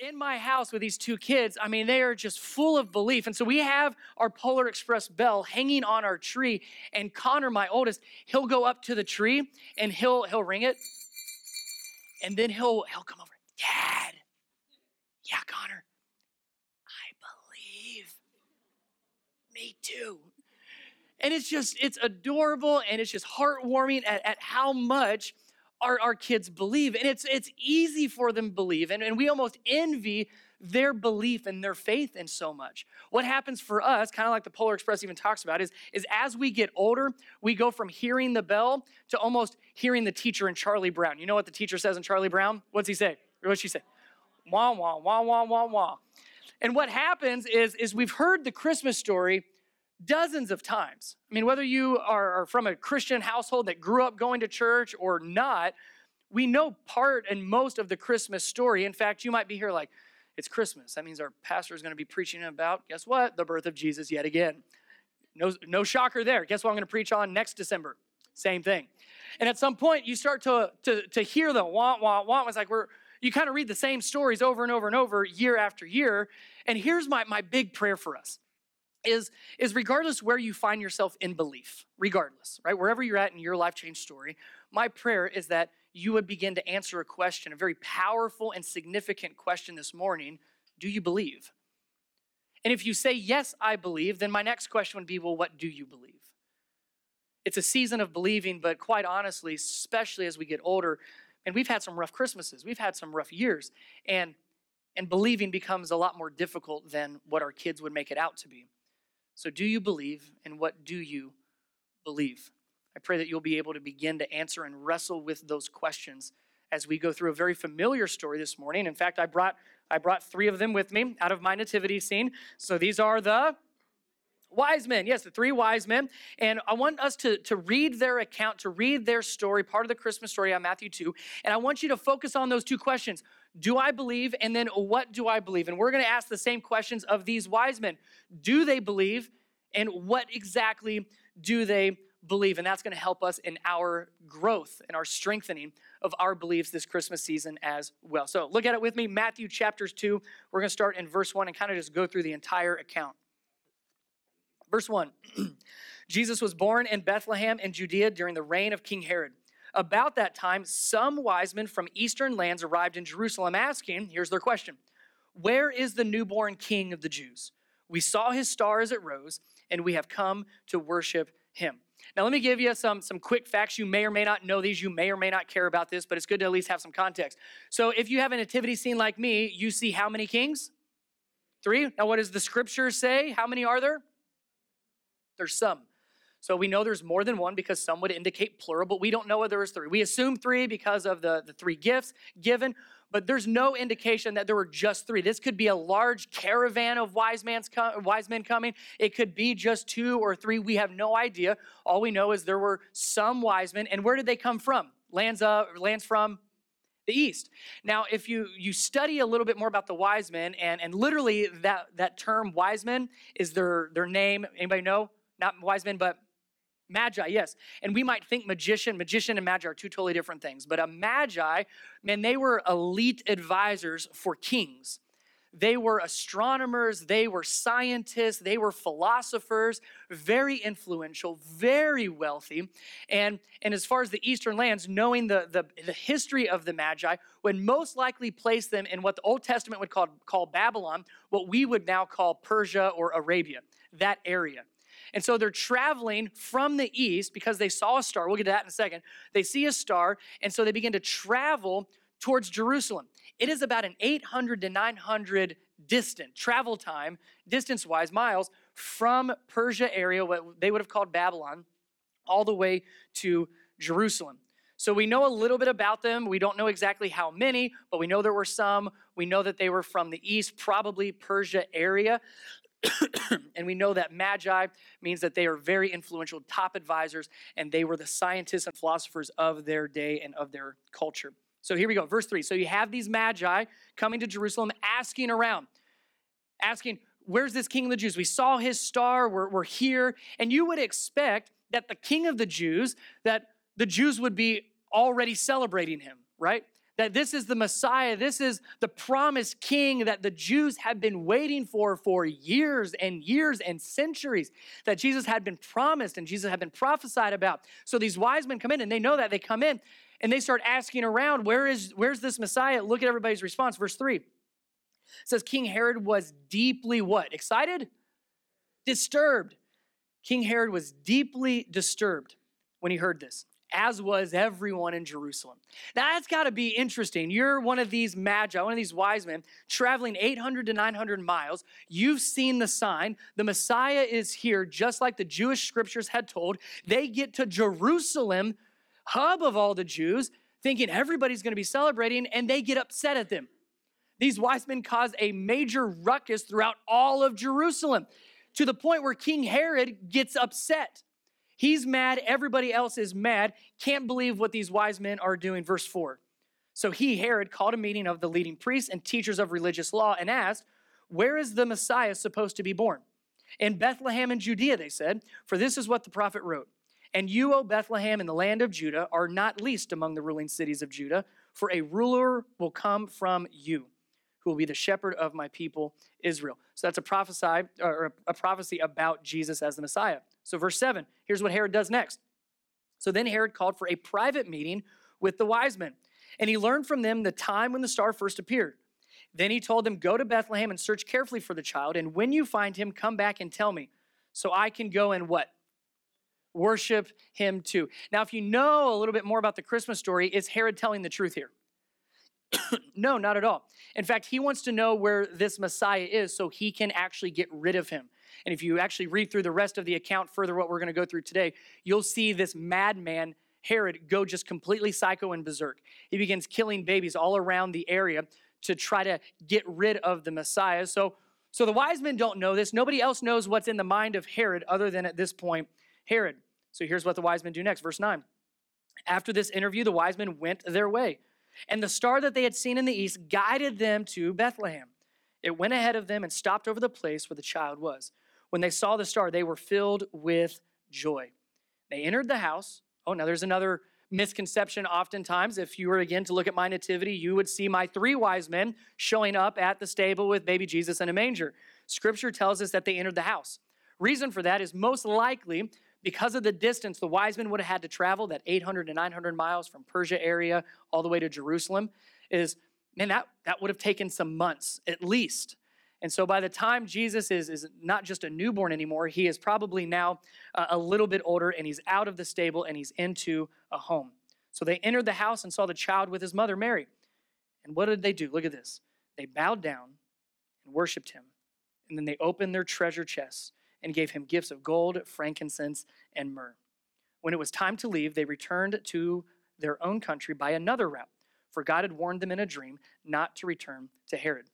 in my house with these two kids, I mean, they are just full of belief. And so we have our Polar Express bell hanging on our tree. And Connor, my oldest, he'll go up to the tree and he'll he'll ring it. And then he'll he'll come over. Dad. Yeah, Connor. I believe. Me too. And it's just, it's adorable and it's just heartwarming at, at how much our, our kids believe. And it's, it's easy for them to believe. And, and we almost envy their belief and their faith in so much. What happens for us, kind of like the Polar Express even talks about, is, is as we get older, we go from hearing the bell to almost hearing the teacher in Charlie Brown. You know what the teacher says in Charlie Brown? What's he say? What's she say? Wah, wah, wah, wah, wah, wah. And what happens is, is we've heard the Christmas story dozens of times. I mean, whether you are, from a Christian household that grew up going to church or not, we know part and most of the Christmas story. In fact, you might be here like, it's Christmas. That means our pastor is going to be preaching about, guess what? The birth of Jesus yet again. No, no shocker there. Guess what I'm going to preach on next December? Same thing. And at some point, you start to, to, to hear the want, want, want. It's like we're, you kind of read the same stories over and over and over, year after year. And here's my, my big prayer for us is, is regardless where you find yourself in belief, regardless, right? Wherever you're at in your life change story, my prayer is that you would begin to answer a question, a very powerful and significant question this morning Do you believe? And if you say, Yes, I believe, then my next question would be, Well, what do you believe? It's a season of believing, but quite honestly, especially as we get older, and we've had some rough Christmases, we've had some rough years, and and believing becomes a lot more difficult than what our kids would make it out to be. So, do you believe, and what do you believe? I pray that you'll be able to begin to answer and wrestle with those questions as we go through a very familiar story this morning. In fact, I brought I brought three of them with me out of my nativity scene. So these are the wise men. Yes, the three wise men. And I want us to, to read their account, to read their story, part of the Christmas story on Matthew 2. And I want you to focus on those two questions. Do I believe? And then what do I believe? And we're going to ask the same questions of these wise men. Do they believe? And what exactly do they believe? And that's going to help us in our growth and our strengthening of our beliefs this Christmas season as well. So look at it with me. Matthew chapters 2. We're going to start in verse 1 and kind of just go through the entire account. Verse 1 Jesus was born in Bethlehem in Judea during the reign of King Herod. About that time, some wise men from eastern lands arrived in Jerusalem asking, here's their question Where is the newborn king of the Jews? We saw his star as it rose, and we have come to worship him. Now, let me give you some, some quick facts. You may or may not know these. You may or may not care about this, but it's good to at least have some context. So, if you have a nativity scene like me, you see how many kings? Three. Now, what does the scripture say? How many are there? There's some. So we know there's more than one because some would indicate plural, but we don't know whether there's three. We assume three because of the, the three gifts given, but there's no indication that there were just three. This could be a large caravan of wise, man's wise men coming. It could be just two or three. We have no idea. All we know is there were some wise men. And where did they come from? Lands, uh, lands from the east. Now, if you you study a little bit more about the wise men, and, and literally that, that term wise men is their, their name. Anybody know? Not wise men, but Magi, yes. And we might think magician, magician and magi are two totally different things. But a magi, man, they were elite advisors for kings. They were astronomers, they were scientists, they were philosophers, very influential, very wealthy. And, and as far as the eastern lands, knowing the, the, the history of the Magi would most likely place them in what the Old Testament would call, call Babylon, what we would now call Persia or Arabia, that area. And so they're traveling from the east because they saw a star. We'll get to that in a second. They see a star, and so they begin to travel towards Jerusalem. It is about an 800 to 900 distant travel time, distance wise, miles from Persia area, what they would have called Babylon, all the way to Jerusalem. So we know a little bit about them. We don't know exactly how many, but we know there were some. We know that they were from the east, probably Persia area. and we know that magi means that they are very influential top advisors and they were the scientists and philosophers of their day and of their culture. So here we go, verse 3. So you have these magi coming to Jerusalem asking around, asking, Where's this king of the Jews? We saw his star, we're, we're here. And you would expect that the king of the Jews, that the Jews would be already celebrating him, right? That this is the Messiah, this is the promised king that the Jews had been waiting for for years and years and centuries, that Jesus had been promised and Jesus had been prophesied about. So these wise men come in and they know that. They come in and they start asking around, where is where's this Messiah? Look at everybody's response. Verse 3 it says King Herod was deeply what? Excited? Disturbed. King Herod was deeply disturbed when he heard this as was everyone in Jerusalem. Now, that's got to be interesting. You're one of these magi, one of these wise men, traveling 800 to 900 miles. You've seen the sign. The Messiah is here, just like the Jewish scriptures had told. They get to Jerusalem, hub of all the Jews, thinking everybody's going to be celebrating, and they get upset at them. These wise men cause a major ruckus throughout all of Jerusalem to the point where King Herod gets upset. He's mad. Everybody else is mad. Can't believe what these wise men are doing. Verse 4. So he, Herod, called a meeting of the leading priests and teachers of religious law and asked, Where is the Messiah supposed to be born? In Bethlehem in Judea, they said, for this is what the prophet wrote. And you, O Bethlehem, in the land of Judah, are not least among the ruling cities of Judah, for a ruler will come from you, who will be the shepherd of my people Israel. So that's a prophesy or a prophecy about Jesus as the Messiah. So, verse 7, here's what Herod does next. So then Herod called for a private meeting with the wise men, and he learned from them the time when the star first appeared. Then he told them, Go to Bethlehem and search carefully for the child, and when you find him, come back and tell me, so I can go and what? Worship him too. Now, if you know a little bit more about the Christmas story, is Herod telling the truth here? no, not at all. In fact, he wants to know where this Messiah is so he can actually get rid of him. And if you actually read through the rest of the account further, what we're going to go through today, you'll see this madman, Herod, go just completely psycho and berserk. He begins killing babies all around the area to try to get rid of the Messiah. So, so the wise men don't know this. Nobody else knows what's in the mind of Herod other than at this point, Herod. So here's what the wise men do next. Verse 9. After this interview, the wise men went their way. And the star that they had seen in the east guided them to Bethlehem. It went ahead of them and stopped over the place where the child was. When they saw the star, they were filled with joy. They entered the house. Oh, now there's another misconception oftentimes. If you were again to look at my nativity, you would see my three wise men showing up at the stable with baby Jesus in a manger. Scripture tells us that they entered the house. Reason for that is most likely because of the distance the wise men would have had to travel, that 800 to 900 miles from Persia area all the way to Jerusalem, is man, that, that would have taken some months at least. And so by the time Jesus is, is not just a newborn anymore, he is probably now uh, a little bit older and he's out of the stable and he's into a home. So they entered the house and saw the child with his mother Mary. And what did they do? Look at this. They bowed down and worshiped him. And then they opened their treasure chests and gave him gifts of gold, frankincense, and myrrh. When it was time to leave, they returned to their own country by another route, for God had warned them in a dream not to return to Herod.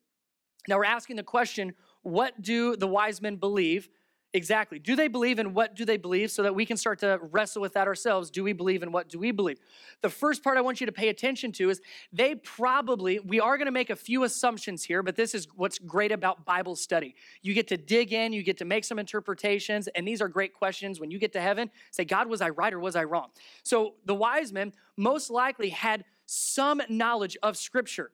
Now we're asking the question what do the wise men believe exactly? Do they believe in what do they believe so that we can start to wrestle with that ourselves? Do we believe in what do we believe? The first part I want you to pay attention to is they probably, we are going to make a few assumptions here, but this is what's great about Bible study. You get to dig in, you get to make some interpretations, and these are great questions. When you get to heaven, say, God, was I right or was I wrong? So the wise men most likely had some knowledge of Scripture.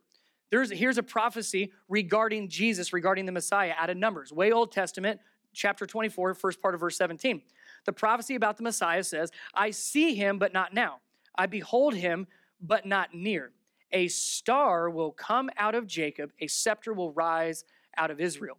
There's, here's a prophecy regarding Jesus, regarding the Messiah out of Numbers, way Old Testament, chapter 24, first part of verse 17. The prophecy about the Messiah says, I see him, but not now. I behold him, but not near. A star will come out of Jacob, a scepter will rise out of Israel.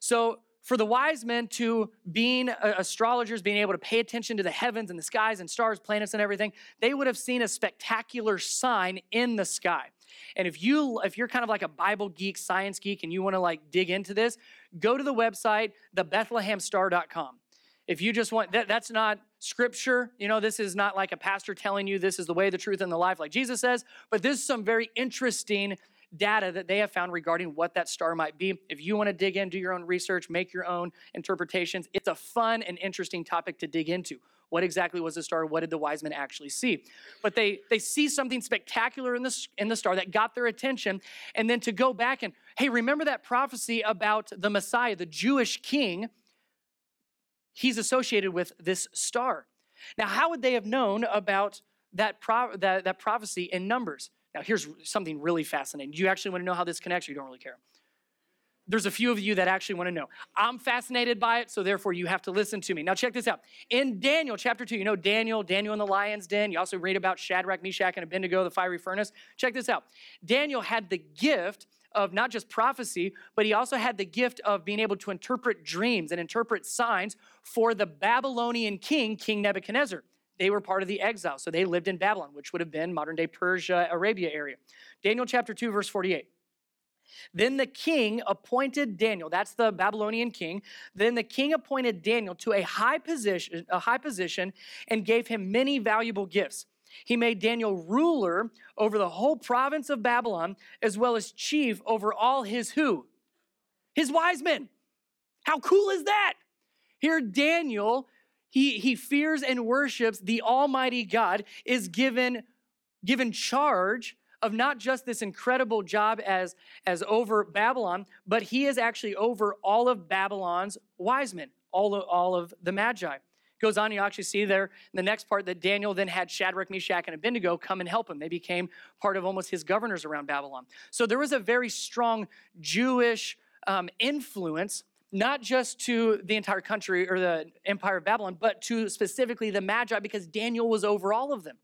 So, for the wise men to being uh, astrologers, being able to pay attention to the heavens and the skies and stars, planets, and everything, they would have seen a spectacular sign in the sky. And if you if you're kind of like a Bible geek, science geek, and you want to like dig into this, go to the website, thebethlehemstar.com. If you just want that, that's not scripture. You know, this is not like a pastor telling you this is the way, the truth, and the life, like Jesus says, but this is some very interesting data that they have found regarding what that star might be. If you want to dig in, do your own research, make your own interpretations, it's a fun and interesting topic to dig into. What exactly was the star? What did the wise men actually see? But they they see something spectacular in the, in the star that got their attention. And then to go back and, hey, remember that prophecy about the Messiah, the Jewish king? He's associated with this star. Now, how would they have known about that, pro- that, that prophecy in Numbers? Now, here's something really fascinating. Do you actually want to know how this connects, or you don't really care? There's a few of you that actually want to know. I'm fascinated by it, so therefore you have to listen to me. Now, check this out. In Daniel chapter 2, you know Daniel, Daniel in the lion's den. You also read about Shadrach, Meshach, and Abednego, the fiery furnace. Check this out. Daniel had the gift of not just prophecy, but he also had the gift of being able to interpret dreams and interpret signs for the Babylonian king, King Nebuchadnezzar. They were part of the exile, so they lived in Babylon, which would have been modern day Persia, Arabia area. Daniel chapter 2, verse 48. Then the king appointed Daniel, that's the Babylonian king. Then the king appointed Daniel to a high position, a high position and gave him many valuable gifts. He made Daniel ruler over the whole province of Babylon, as well as chief over all his who? His wise men. How cool is that? Here, Daniel, he, he fears and worships the Almighty God, is given, given charge of not just this incredible job as, as over Babylon, but he is actually over all of Babylon's wise men, all of, all of the Magi. Goes on, you actually see there in the next part that Daniel then had Shadrach, Meshach, and Abednego come and help him. They became part of almost his governors around Babylon. So there was a very strong Jewish um, influence not just to the entire country or the empire of Babylon, but to specifically the Magi because Daniel was over all of them.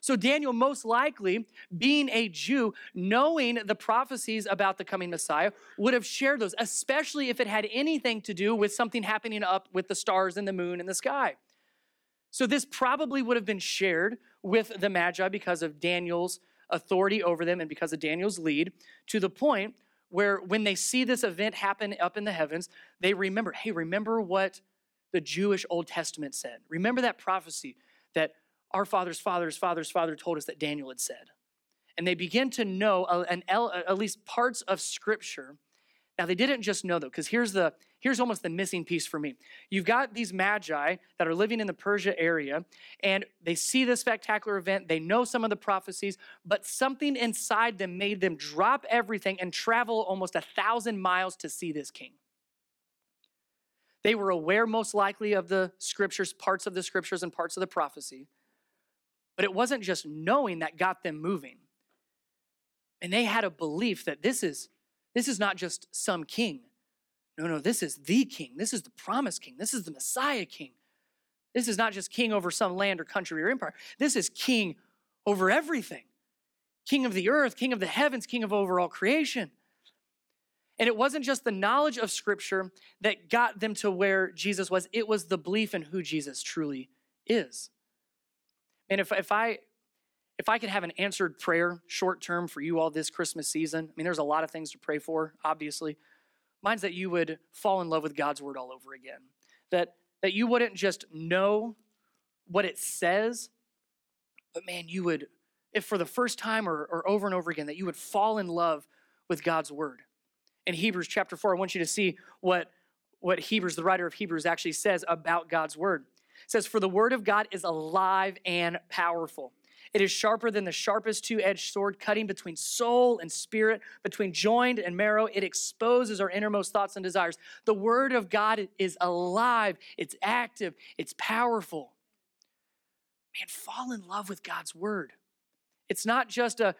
So, Daniel, most likely, being a Jew, knowing the prophecies about the coming Messiah, would have shared those, especially if it had anything to do with something happening up with the stars and the moon and the sky. So, this probably would have been shared with the Magi because of Daniel's authority over them and because of Daniel's lead, to the point where when they see this event happen up in the heavens, they remember hey, remember what the Jewish Old Testament said. Remember that prophecy that our father's father's father's father told us that Daniel had said. And they begin to know uh, an, uh, at least parts of Scripture. Now they didn't just know though, because here's the here's almost the missing piece for me. You've got these magi that are living in the Persia area, and they see this spectacular event. They know some of the prophecies, but something inside them made them drop everything and travel almost a thousand miles to see this king. They were aware, most likely, of the scriptures, parts of the scriptures, and parts of the prophecy. But it wasn't just knowing that got them moving. And they had a belief that this is this is not just some king. No, no, this is the king. This is the promised king. This is the Messiah king. This is not just king over some land or country or empire. This is king over everything. King of the earth, king of the heavens, king of overall creation. And it wasn't just the knowledge of scripture that got them to where Jesus was, it was the belief in who Jesus truly is. And if, if I if I could have an answered prayer short term for you all this Christmas season, I mean, there's a lot of things to pray for, obviously. Mine's that you would fall in love with God's word all over again. That, that you wouldn't just know what it says, but man, you would, if for the first time or, or over and over again, that you would fall in love with God's word. In Hebrews chapter 4, I want you to see what, what Hebrews, the writer of Hebrews, actually says about God's word. It says, For the word of God is alive and powerful. It is sharper than the sharpest two edged sword, cutting between soul and spirit, between joint and marrow. It exposes our innermost thoughts and desires. The word of God is alive, it's active, it's powerful. Man, fall in love with God's word. It's not just a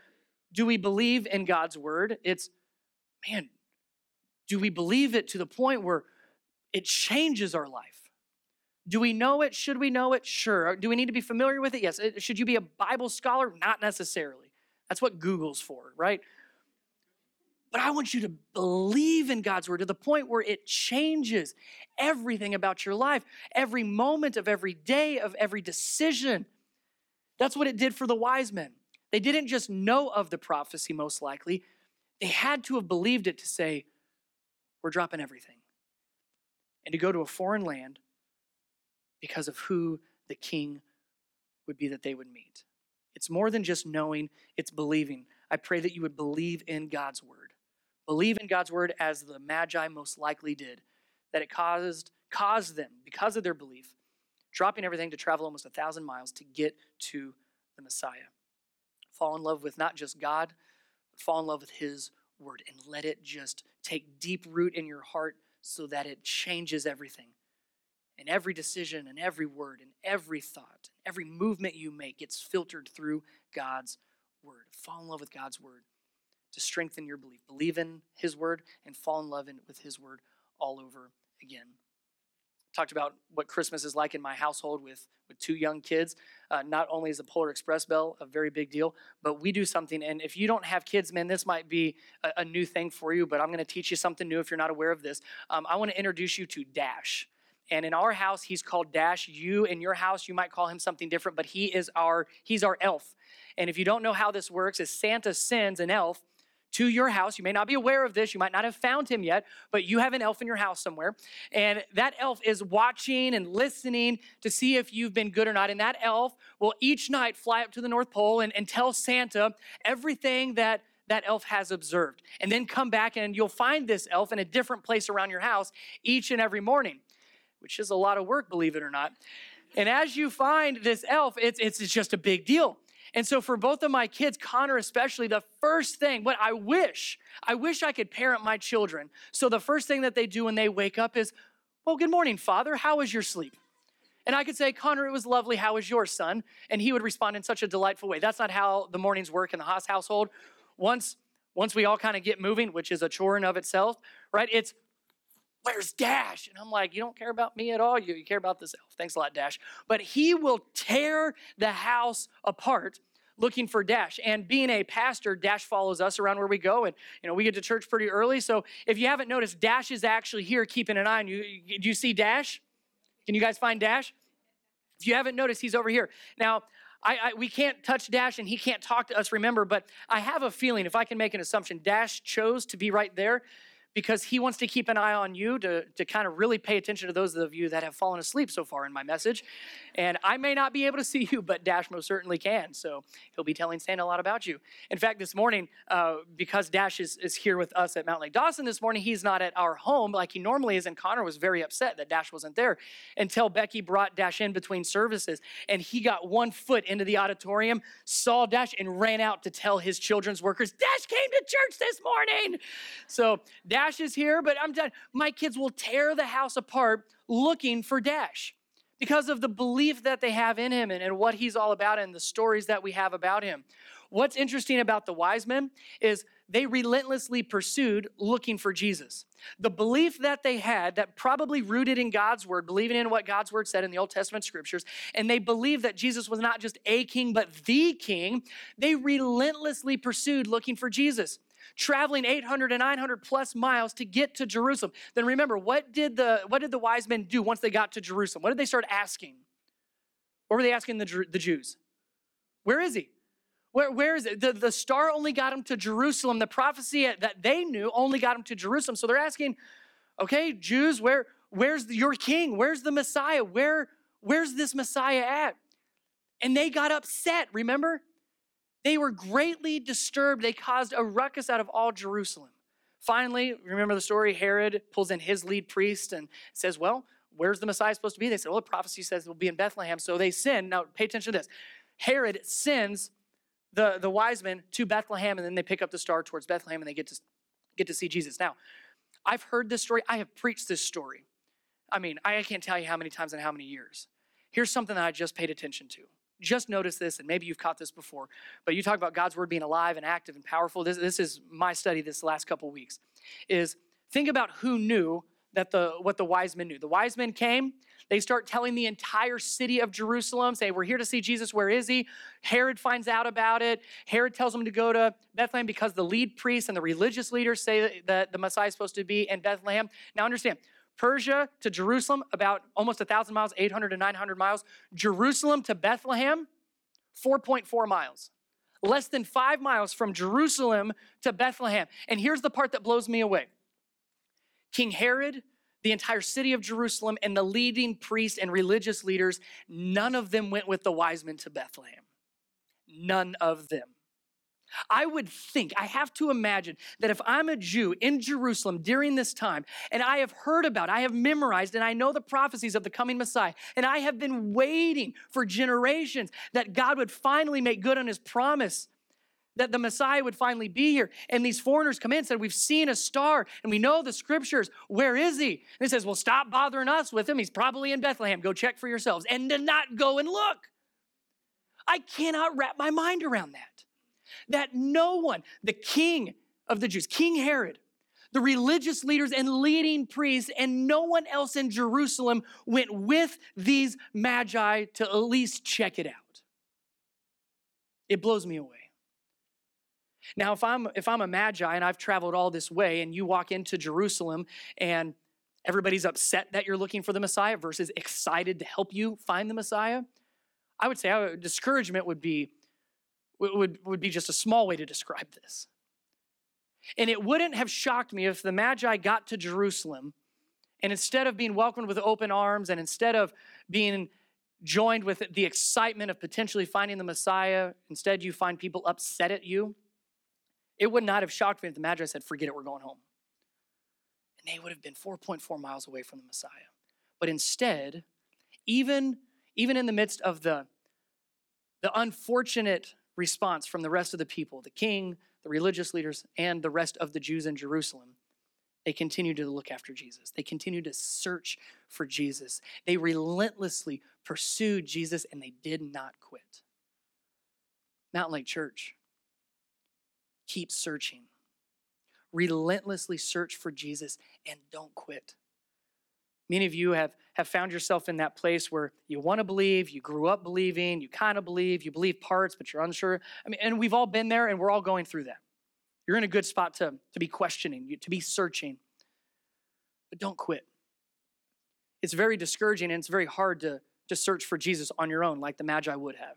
do we believe in God's word? It's, man, do we believe it to the point where it changes our life? Do we know it? Should we know it? Sure. Uh, do we need to be familiar with it? Yes. Uh, should you be a Bible scholar? Not necessarily. That's what Google's for, right? But I want you to believe in God's word to the point where it changes everything about your life, every moment of every day, of every decision. That's what it did for the wise men. They didn't just know of the prophecy, most likely, they had to have believed it to say, We're dropping everything. And to go to a foreign land because of who the king would be that they would meet. It's more than just knowing, it's believing. I pray that you would believe in God's word. Believe in God's word as the Magi most likely did, that it caused, caused them, because of their belief, dropping everything to travel almost a thousand miles to get to the Messiah. Fall in love with not just God, but fall in love with His word and let it just take deep root in your heart so that it changes everything and every decision and every word and every thought, and every movement you make gets filtered through God's word. Fall in love with God's word to strengthen your belief. Believe in his word and fall in love in, with his word all over again. Talked about what Christmas is like in my household with, with two young kids. Uh, not only is the Polar Express bell a very big deal, but we do something. And if you don't have kids, man, this might be a, a new thing for you, but I'm going to teach you something new if you're not aware of this. Um, I want to introduce you to Dash. And in our house, he's called Dash. You in your house, you might call him something different, but he is our he's our elf. And if you don't know how this works, is Santa sends an elf to your house. You may not be aware of this, you might not have found him yet, but you have an elf in your house somewhere. And that elf is watching and listening to see if you've been good or not. And that elf will each night fly up to the North Pole and, and tell Santa everything that that elf has observed. And then come back and you'll find this elf in a different place around your house each and every morning which is a lot of work, believe it or not. And as you find this elf, it's, it's, it's just a big deal. And so for both of my kids, Connor especially, the first thing, what I wish, I wish I could parent my children. So the first thing that they do when they wake up is, well, good morning, Father. How was your sleep? And I could say, Connor, it was lovely. How was your son? And he would respond in such a delightful way. That's not how the mornings work in the Haas household. Once, once we all kind of get moving, which is a chore in of itself, right? It's Where's Dash? And I'm like, You don't care about me at all. You, you care about this elf. Thanks a lot, Dash. But he will tear the house apart looking for Dash. And being a pastor, Dash follows us around where we go. And, you know, we get to church pretty early. So if you haven't noticed, Dash is actually here keeping an eye on you. Do you see Dash? Can you guys find Dash? If you haven't noticed, he's over here. Now, I, I, we can't touch Dash and he can't talk to us, remember, but I have a feeling, if I can make an assumption, Dash chose to be right there because he wants to keep an eye on you to, to kind of really pay attention to those of you that have fallen asleep so far in my message. And I may not be able to see you, but Dash most certainly can. So he'll be telling Santa a lot about you. In fact, this morning, uh, because Dash is, is here with us at Mountain Lake Dawson this morning, he's not at our home like he normally is. And Connor was very upset that Dash wasn't there until Becky brought Dash in between services. And he got one foot into the auditorium, saw Dash, and ran out to tell his children's workers, Dash came to church this morning. So Dash is here, but I'm done. My kids will tear the house apart looking for Dash because of the belief that they have in him and, and what he's all about and the stories that we have about him. What's interesting about the wise men is they relentlessly pursued looking for Jesus. The belief that they had, that probably rooted in God's word, believing in what God's word said in the Old Testament scriptures, and they believed that Jesus was not just a king, but the king, they relentlessly pursued looking for Jesus traveling 800 and 900 plus miles to get to Jerusalem. Then remember, what did the, what did the wise men do once they got to Jerusalem? What did they start asking? What were they asking the, the Jews? Where is he? Where, where is it? The, the star only got him to Jerusalem. The prophecy that they knew only got him to Jerusalem. So they're asking, okay, Jews, where, where's your king? Where's the Messiah? Where, where's this Messiah at? And they got upset, remember? They were greatly disturbed. They caused a ruckus out of all Jerusalem. Finally, remember the story? Herod pulls in his lead priest and says, Well, where's the Messiah supposed to be? They said, Well, the prophecy says it will be in Bethlehem. So they send. Now, pay attention to this. Herod sends the, the wise men to Bethlehem, and then they pick up the star towards Bethlehem and they get to, get to see Jesus. Now, I've heard this story. I have preached this story. I mean, I can't tell you how many times and how many years. Here's something that I just paid attention to just notice this, and maybe you've caught this before, but you talk about God's word being alive and active and powerful. This, this is my study this last couple weeks. Is think about who knew that the what the wise men knew. The wise men came, they start telling the entire city of Jerusalem, say, We're here to see Jesus. Where is he? Herod finds out about it. Herod tells them to go to Bethlehem because the lead priests and the religious leaders say that the Messiah is supposed to be in Bethlehem. Now understand, Persia to Jerusalem, about almost 1,000 miles, 800 to 900 miles. Jerusalem to Bethlehem, 4.4 miles. Less than five miles from Jerusalem to Bethlehem. And here's the part that blows me away King Herod, the entire city of Jerusalem, and the leading priests and religious leaders, none of them went with the wise men to Bethlehem. None of them. I would think, I have to imagine that if I'm a Jew in Jerusalem during this time, and I have heard about, I have memorized, and I know the prophecies of the coming Messiah, and I have been waiting for generations that God would finally make good on his promise that the Messiah would finally be here. And these foreigners come in and said, We've seen a star and we know the scriptures. Where is he? And he says, Well, stop bothering us with him. He's probably in Bethlehem. Go check for yourselves. And to not go and look. I cannot wrap my mind around that. That no one, the king of the Jews, King Herod, the religious leaders and leading priests, and no one else in Jerusalem went with these magi to at least check it out. It blows me away. Now, if I'm if I'm a magi and I've traveled all this way, and you walk into Jerusalem and everybody's upset that you're looking for the Messiah versus excited to help you find the Messiah, I would say discouragement would be would, would be just a small way to describe this. And it wouldn't have shocked me if the Magi got to Jerusalem and instead of being welcomed with open arms and instead of being joined with the excitement of potentially finding the Messiah, instead you find people upset at you. It would not have shocked me if the Magi said, Forget it, we're going home. And they would have been 4.4 miles away from the Messiah. But instead, even, even in the midst of the, the unfortunate response from the rest of the people, the king, the religious leaders, and the rest of the Jews in Jerusalem, they continued to look after Jesus. They continued to search for Jesus. They relentlessly pursued Jesus and they did not quit. Mountain Lake Church, keep searching. Relentlessly search for Jesus and don't quit. Many of you have, have found yourself in that place where you want to believe, you grew up believing, you kind of believe, you believe parts, but you're unsure. I mean, and we've all been there and we're all going through that. You're in a good spot to, to be questioning, to be searching. But don't quit. It's very discouraging and it's very hard to, to search for Jesus on your own, like the Magi would have.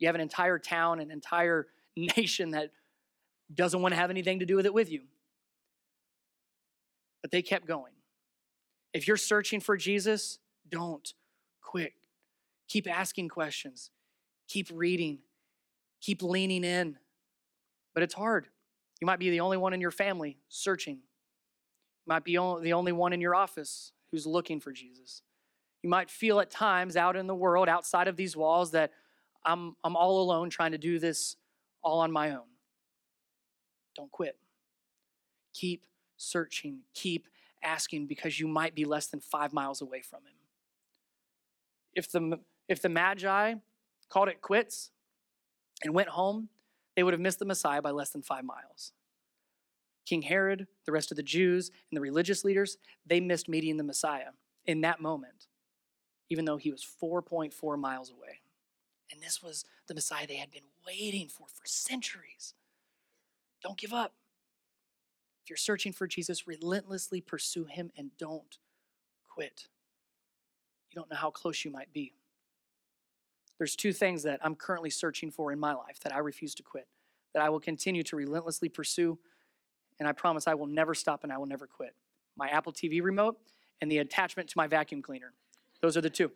You have an entire town, an entire nation that doesn't want to have anything to do with it with you. But they kept going. If you're searching for Jesus, don't quit. Keep asking questions, keep reading, keep leaning in. But it's hard. You might be the only one in your family searching. You might be the only one in your office who's looking for Jesus. You might feel at times out in the world, outside of these walls, that I'm, I'm all alone trying to do this all on my own. Don't quit. Keep searching. Keep asking because you might be less than five miles away from him. If the, if the Magi called it quits and went home, they would have missed the Messiah by less than five miles. King Herod, the rest of the Jews, and the religious leaders, they missed meeting the Messiah in that moment, even though he was 4.4 miles away. And this was the Messiah they had been waiting for for centuries. Don't give up you're searching for Jesus, relentlessly pursue him and don't quit. You don't know how close you might be. There's two things that I'm currently searching for in my life that I refuse to quit, that I will continue to relentlessly pursue, and I promise I will never stop and I will never quit. My Apple TV remote and the attachment to my vacuum cleaner. Those are the two.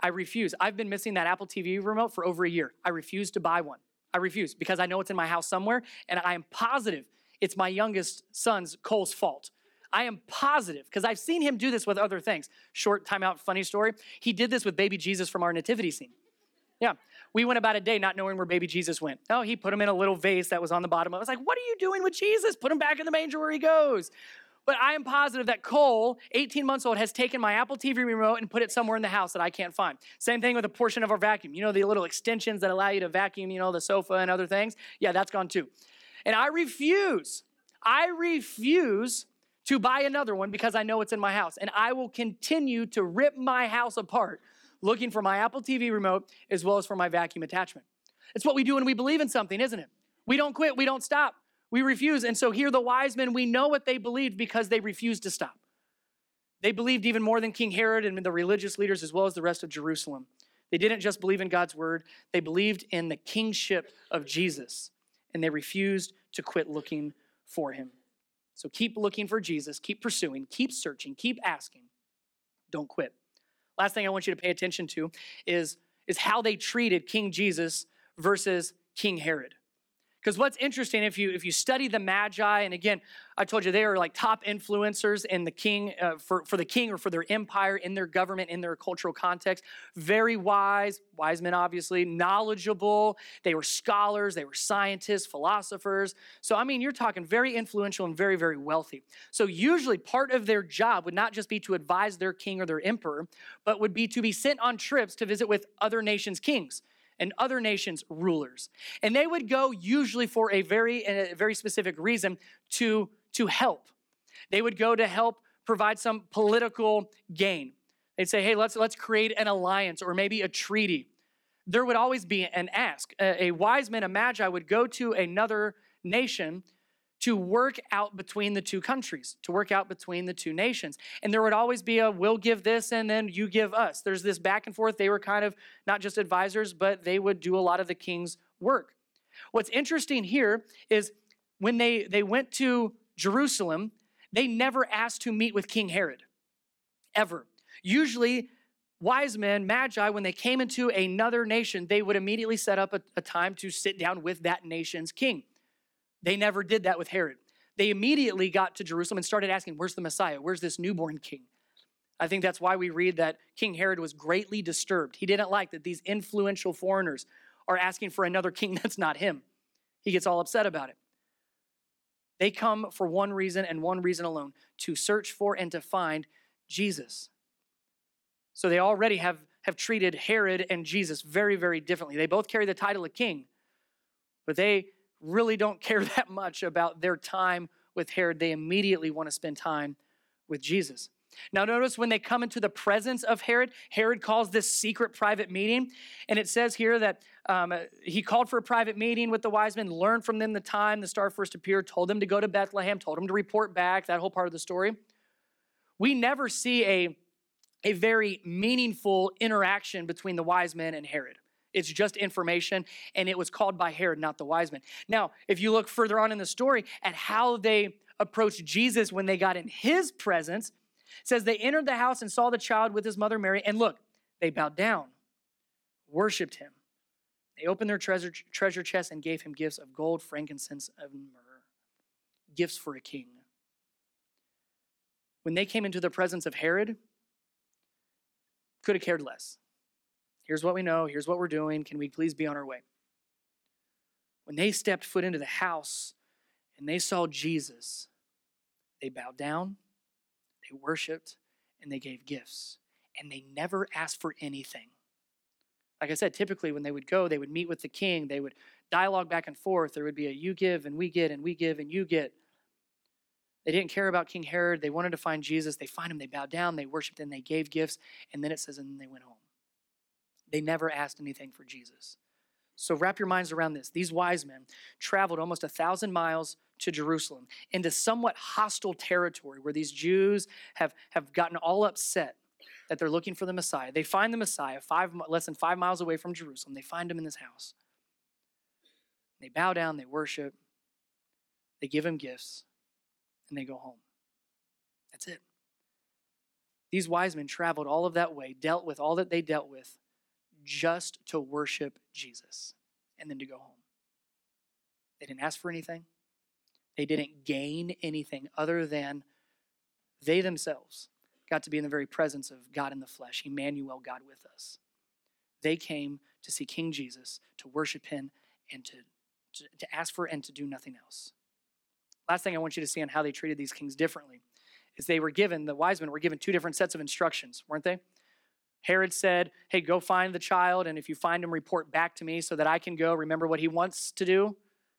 I refuse. I've been missing that Apple TV remote for over a year. I refuse to buy one. I refuse because I know it's in my house somewhere, and I am positive it's my youngest son's, Cole's, fault. I am positive because I've seen him do this with other things. Short timeout, funny story. He did this with baby Jesus from our nativity scene. Yeah, we went about a day not knowing where baby Jesus went. Oh, he put him in a little vase that was on the bottom. I was like, what are you doing with Jesus? Put him back in the manger where he goes. But I am positive that Cole, 18 months old, has taken my Apple TV remote and put it somewhere in the house that I can't find. Same thing with a portion of our vacuum. You know, the little extensions that allow you to vacuum, you know, the sofa and other things? Yeah, that's gone too. And I refuse, I refuse to buy another one because I know it's in my house. And I will continue to rip my house apart looking for my Apple TV remote as well as for my vacuum attachment. It's what we do when we believe in something, isn't it? We don't quit, we don't stop, we refuse. And so here, the wise men, we know what they believed because they refused to stop. They believed even more than King Herod and the religious leaders as well as the rest of Jerusalem. They didn't just believe in God's word, they believed in the kingship of Jesus and they refused to quit looking for him. So keep looking for Jesus, keep pursuing, keep searching, keep asking. Don't quit. Last thing I want you to pay attention to is, is how they treated King Jesus versus King Herod. Because what's interesting, if you if you study the Magi, and again, I told you they are like top influencers in the king uh, for for the king or for their empire in their government in their cultural context. Very wise, wise men, obviously knowledgeable. They were scholars, they were scientists, philosophers. So I mean, you're talking very influential and very very wealthy. So usually, part of their job would not just be to advise their king or their emperor, but would be to be sent on trips to visit with other nations' kings and other nations' rulers. And they would go usually for a very, a very specific reason to, to help. They would go to help provide some political gain. They'd say, hey, let's, let's create an alliance or maybe a treaty. There would always be an ask. A, a wise man, a magi, would go to another nation to work out between the two countries, to work out between the two nations. And there would always be a we'll give this and then you give us. There's this back and forth. They were kind of not just advisors, but they would do a lot of the king's work. What's interesting here is when they, they went to Jerusalem, they never asked to meet with King Herod, ever. Usually, wise men, magi, when they came into another nation, they would immediately set up a, a time to sit down with that nation's king. They never did that with Herod. They immediately got to Jerusalem and started asking, Where's the Messiah? Where's this newborn king? I think that's why we read that King Herod was greatly disturbed. He didn't like that these influential foreigners are asking for another king that's not him. He gets all upset about it. They come for one reason and one reason alone to search for and to find Jesus. So they already have, have treated Herod and Jesus very, very differently. They both carry the title of king, but they really don't care that much about their time with Herod. They immediately want to spend time with Jesus. Now, notice when they come into the presence of Herod, Herod calls this secret private meeting. And it says here that um, he called for a private meeting with the wise men, learned from them the time the star first appeared, told them to go to Bethlehem, told them to report back, that whole part of the story. We never see a, a very meaningful interaction between the wise men and Herod. It's just information, and it was called by Herod, not the wise men. Now, if you look further on in the story at how they approached Jesus when they got in his presence, says they entered the house and saw the child with his mother Mary, and look, they bowed down, worshiped him. They opened their treasure, treasure chest and gave him gifts of gold, frankincense, and myrrh. Gifts for a king. When they came into the presence of Herod, could have cared less. Here's what we know. Here's what we're doing. Can we please be on our way? When they stepped foot into the house and they saw Jesus, they bowed down, they worshiped, and they gave gifts. And they never asked for anything. Like I said, typically when they would go, they would meet with the king, they would dialogue back and forth. There would be a you give and we get and we give and you get. They didn't care about King Herod. They wanted to find Jesus. They find him, they bowed down, they worshiped, and they gave gifts. And then it says, and they went home. They never asked anything for Jesus. So wrap your minds around this. These wise men traveled almost a thousand miles to Jerusalem into somewhat hostile territory where these Jews have, have gotten all upset that they're looking for the Messiah. They find the Messiah five, less than five miles away from Jerusalem. They find him in this house. They bow down, they worship, they give him gifts, and they go home. That's it. These wise men traveled all of that way, dealt with all that they dealt with, just to worship Jesus and then to go home. They didn't ask for anything, they didn't gain anything other than they themselves got to be in the very presence of God in the flesh, Emmanuel, God with us. They came to see King Jesus, to worship him, and to, to, to ask for and to do nothing else. Last thing I want you to see on how they treated these kings differently is they were given, the wise men were given two different sets of instructions, weren't they? Herod said, Hey, go find the child, and if you find him, report back to me so that I can go. Remember what he wants to do?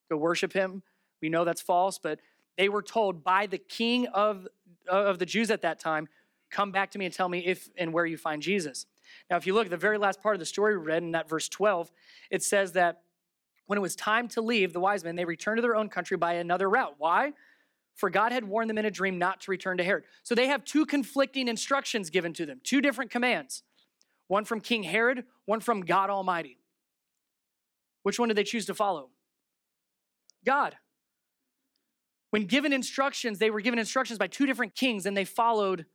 Go worship him. We know that's false, but they were told by the king of, of the Jews at that time, Come back to me and tell me if and where you find Jesus. Now, if you look at the very last part of the story we read in that verse 12, it says that when it was time to leave, the wise men, they returned to their own country by another route. Why? For God had warned them in a dream not to return to Herod. So they have two conflicting instructions given to them, two different commands one from King Herod, one from God Almighty. Which one did they choose to follow? God. When given instructions, they were given instructions by two different kings and they followed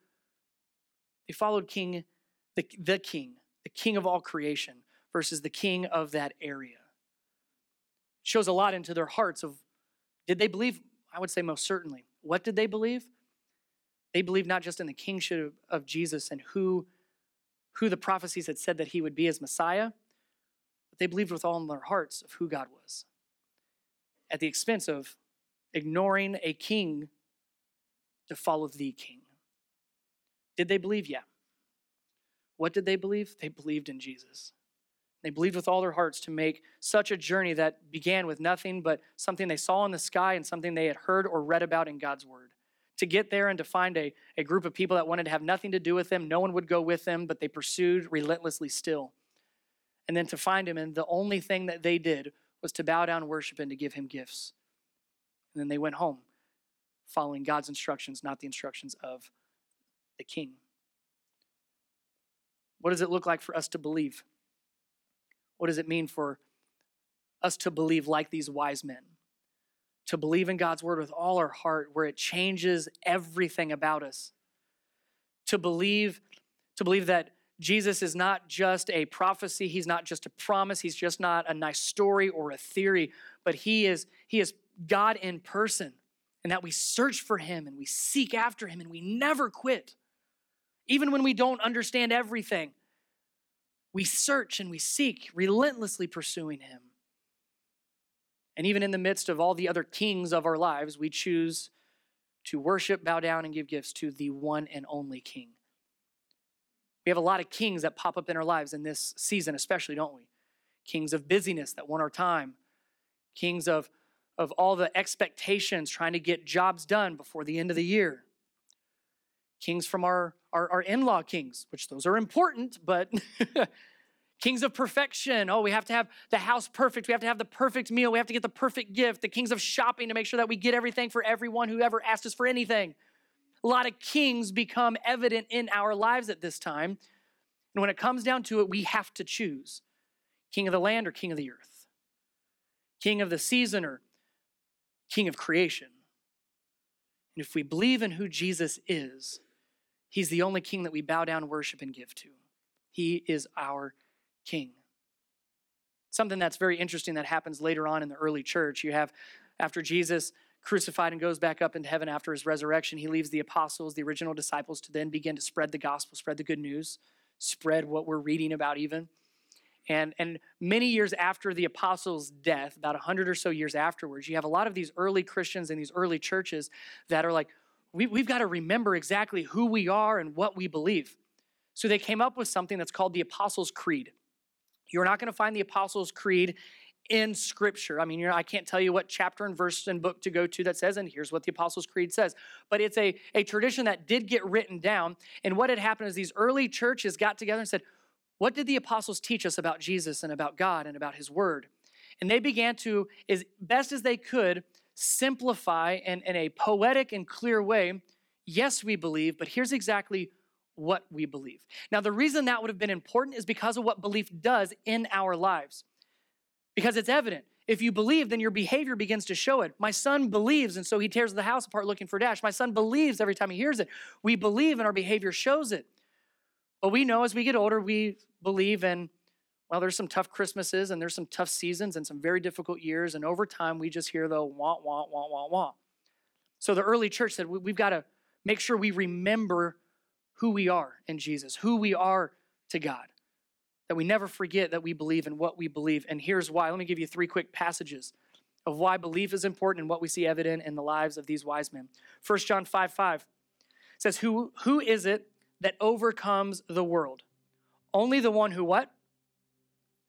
they followed king the, the king, the king of all creation versus the king of that area. It shows a lot into their hearts of did they believe? I would say most certainly. What did they believe? They believed not just in the kingship of Jesus and who who the prophecies had said that he would be as Messiah, but they believed with all in their hearts of who God was. At the expense of ignoring a king to follow the king. Did they believe? Yeah. What did they believe? They believed in Jesus. They believed with all their hearts to make such a journey that began with nothing but something they saw in the sky and something they had heard or read about in God's word. To get there and to find a, a group of people that wanted to have nothing to do with them, no one would go with them, but they pursued relentlessly still. And then to find him, and the only thing that they did was to bow down, worship, and to give him gifts. And then they went home, following God's instructions, not the instructions of the king. What does it look like for us to believe? What does it mean for us to believe like these wise men? To believe in God's word with all our heart, where it changes everything about us. To believe, to believe that Jesus is not just a prophecy, he's not just a promise, he's just not a nice story or a theory, but he is, he is God in person. And that we search for him and we seek after him and we never quit. Even when we don't understand everything, we search and we seek, relentlessly pursuing Him. And even in the midst of all the other kings of our lives, we choose to worship, bow down, and give gifts to the one and only King. We have a lot of kings that pop up in our lives in this season, especially, don't we? Kings of busyness that want our time, kings of, of all the expectations, trying to get jobs done before the end of the year, kings from our, our, our in law kings, which those are important, but kings of perfection. Oh, we have to have the house perfect. We have to have the perfect meal. We have to get the perfect gift. The kings of shopping to make sure that we get everything for everyone who ever asked us for anything. A lot of kings become evident in our lives at this time. And when it comes down to it, we have to choose king of the land or king of the earth, king of the season or king of creation. And if we believe in who Jesus is, He's the only king that we bow down, worship, and give to. He is our king. Something that's very interesting that happens later on in the early church. You have, after Jesus crucified and goes back up into heaven after his resurrection, he leaves the apostles, the original disciples, to then begin to spread the gospel, spread the good news, spread what we're reading about, even. And, and many years after the apostles' death, about 100 or so years afterwards, you have a lot of these early Christians in these early churches that are like, we, we've got to remember exactly who we are and what we believe. So they came up with something that's called the Apostles' Creed. You're not going to find the Apostles' Creed in Scripture. I mean, I can't tell you what chapter and verse and book to go to that says, and here's what the Apostles' Creed says. But it's a, a tradition that did get written down. And what had happened is these early churches got together and said, What did the apostles teach us about Jesus and about God and about His Word? And they began to, as best as they could, simplify and in a poetic and clear way, yes, we believe, but here's exactly what we believe. Now, the reason that would have been important is because of what belief does in our lives. Because it's evident. If you believe, then your behavior begins to show it. My son believes, and so he tears the house apart looking for Dash. My son believes every time he hears it. We believe, and our behavior shows it. But we know as we get older, we believe, in, well, there's some tough Christmases and there's some tough seasons and some very difficult years. And over time, we just hear the wah, wah, wah, wah, wah. So the early church said, we've got to make sure we remember who we are in Jesus, who we are to God, that we never forget that we believe in what we believe. And here's why. Let me give you three quick passages of why belief is important and what we see evident in the lives of these wise men. 1 John 5 5 says, Who, who is it that overcomes the world? Only the one who what?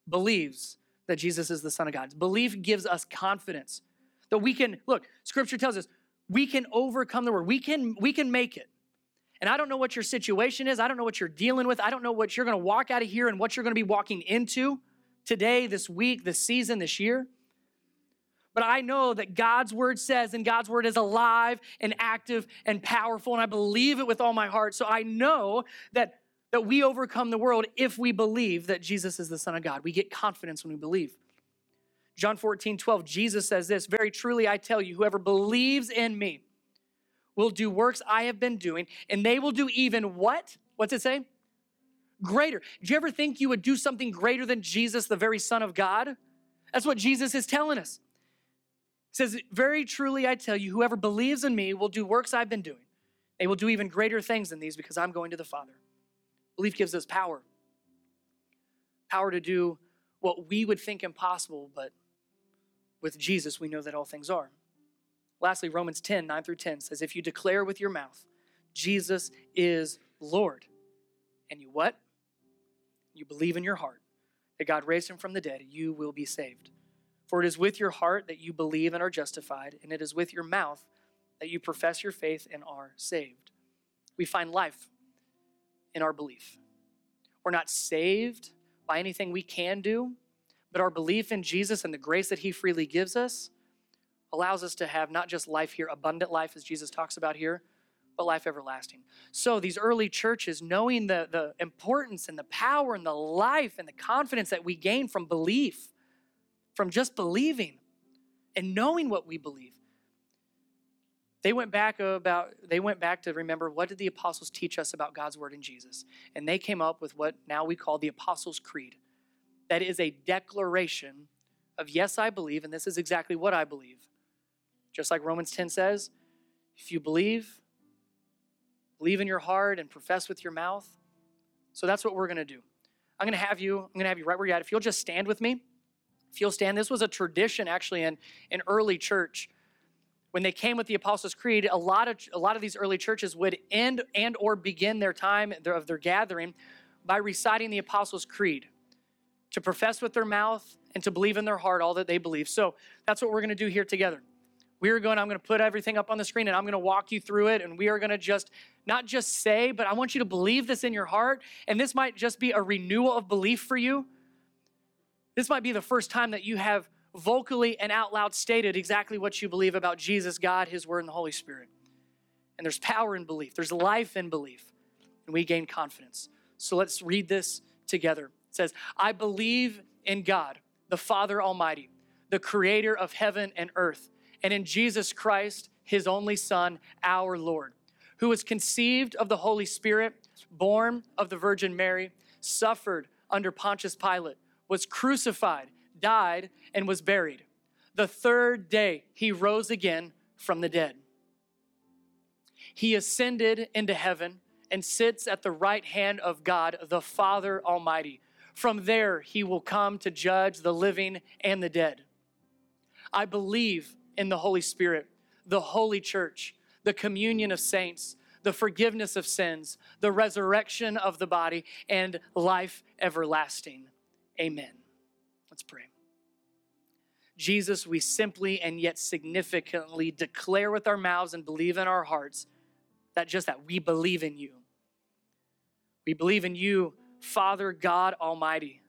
believes that Jesus is the Son of God. Belief gives us confidence that we can, look, scripture tells us we can overcome the world. We can, we can make it. And I don't know what your situation is. I don't know what you're dealing with. I don't know what you're going to walk out of here and what you're going to be walking into today, this week, this season, this year. But I know that God's word says, and God's word is alive and active and powerful, and I believe it with all my heart. So I know that that we overcome the world if we believe that Jesus is the Son of God. We get confidence when we believe. John 14, 12, Jesus says this Very truly I tell you, whoever believes in me will do works I have been doing, and they will do even what? What's it say? Greater. Do you ever think you would do something greater than Jesus, the very Son of God? That's what Jesus is telling us. He says, Very truly I tell you, whoever believes in me will do works I've been doing. They will do even greater things than these because I'm going to the Father. Belief gives us power power to do what we would think impossible, but with Jesus, we know that all things are. Lastly, Romans 10 9 through 10 says, If you declare with your mouth, Jesus is Lord, and you what? You believe in your heart that God raised him from the dead, you will be saved. For it is with your heart that you believe and are justified, and it is with your mouth that you profess your faith and are saved. We find life in our belief. We're not saved by anything we can do, but our belief in Jesus and the grace that he freely gives us allows us to have not just life here, abundant life, as Jesus talks about here, but life everlasting. So, these early churches, knowing the, the importance and the power and the life and the confidence that we gain from belief, from just believing and knowing what we believe, they went back about they went back to remember what did the apostles teach us about God's word in Jesus. And they came up with what now we call the apostles creed. That is a declaration of yes I believe and this is exactly what I believe just like Romans 10 says if you believe believe in your heart and profess with your mouth. So that's what we're going to do. I'm going to have you I'm going to have you right where you're at. If you'll just stand with me if you'll stand this was a tradition actually in in early church. When they came with the apostles creed a lot of a lot of these early churches would end and or begin their time of their gathering by reciting the apostles creed to profess with their mouth and to believe in their heart all that they believe. So that's what we're going to do here together we are going i'm going to put everything up on the screen and i'm going to walk you through it and we are going to just not just say but i want you to believe this in your heart and this might just be a renewal of belief for you this might be the first time that you have vocally and out loud stated exactly what you believe about Jesus, God, His Word, and the Holy Spirit. And there's power in belief, there's life in belief, and we gain confidence. So let's read this together. It says, I believe in God, the Father Almighty, the creator of heaven and earth, and in Jesus Christ, His only Son, our Lord, who was conceived of the Holy Spirit, born of the Virgin Mary, suffered under Pontius Pilate, was crucified died, and was buried. The third day, he rose again from the dead. He ascended into heaven and sits at the right hand of God, the Father Almighty. From there, he will come to judge the living and the dead. I believe in the Holy Spirit, the holy church, the communion of saints, the forgiveness of sins, the resurrection of the body, and life everlasting. Amen. Let's pray. Jesus, we simply and yet significantly declare with our mouths and believe in our hearts that just that we believe in you. We believe in you, Father God Almighty.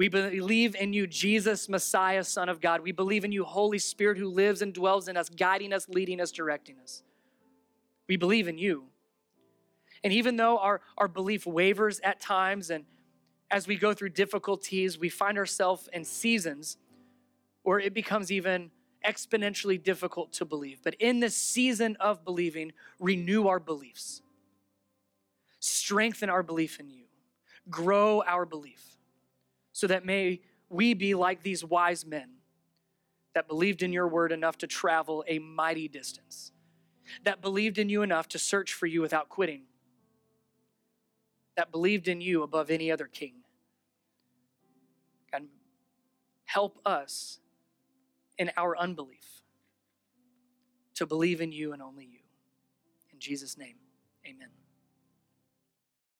We believe in you, Jesus, Messiah, Son of God. We believe in you, Holy Spirit, who lives and dwells in us, guiding us, leading us, directing us. We believe in you. And even though our, our belief wavers at times and as we go through difficulties, we find ourselves in seasons where it becomes even exponentially difficult to believe. But in this season of believing, renew our beliefs, strengthen our belief in you, grow our belief, so that may we be like these wise men that believed in your word enough to travel a mighty distance, that believed in you enough to search for you without quitting, that believed in you above any other king. God, help us in our unbelief to believe in you and only you. In Jesus' name, amen.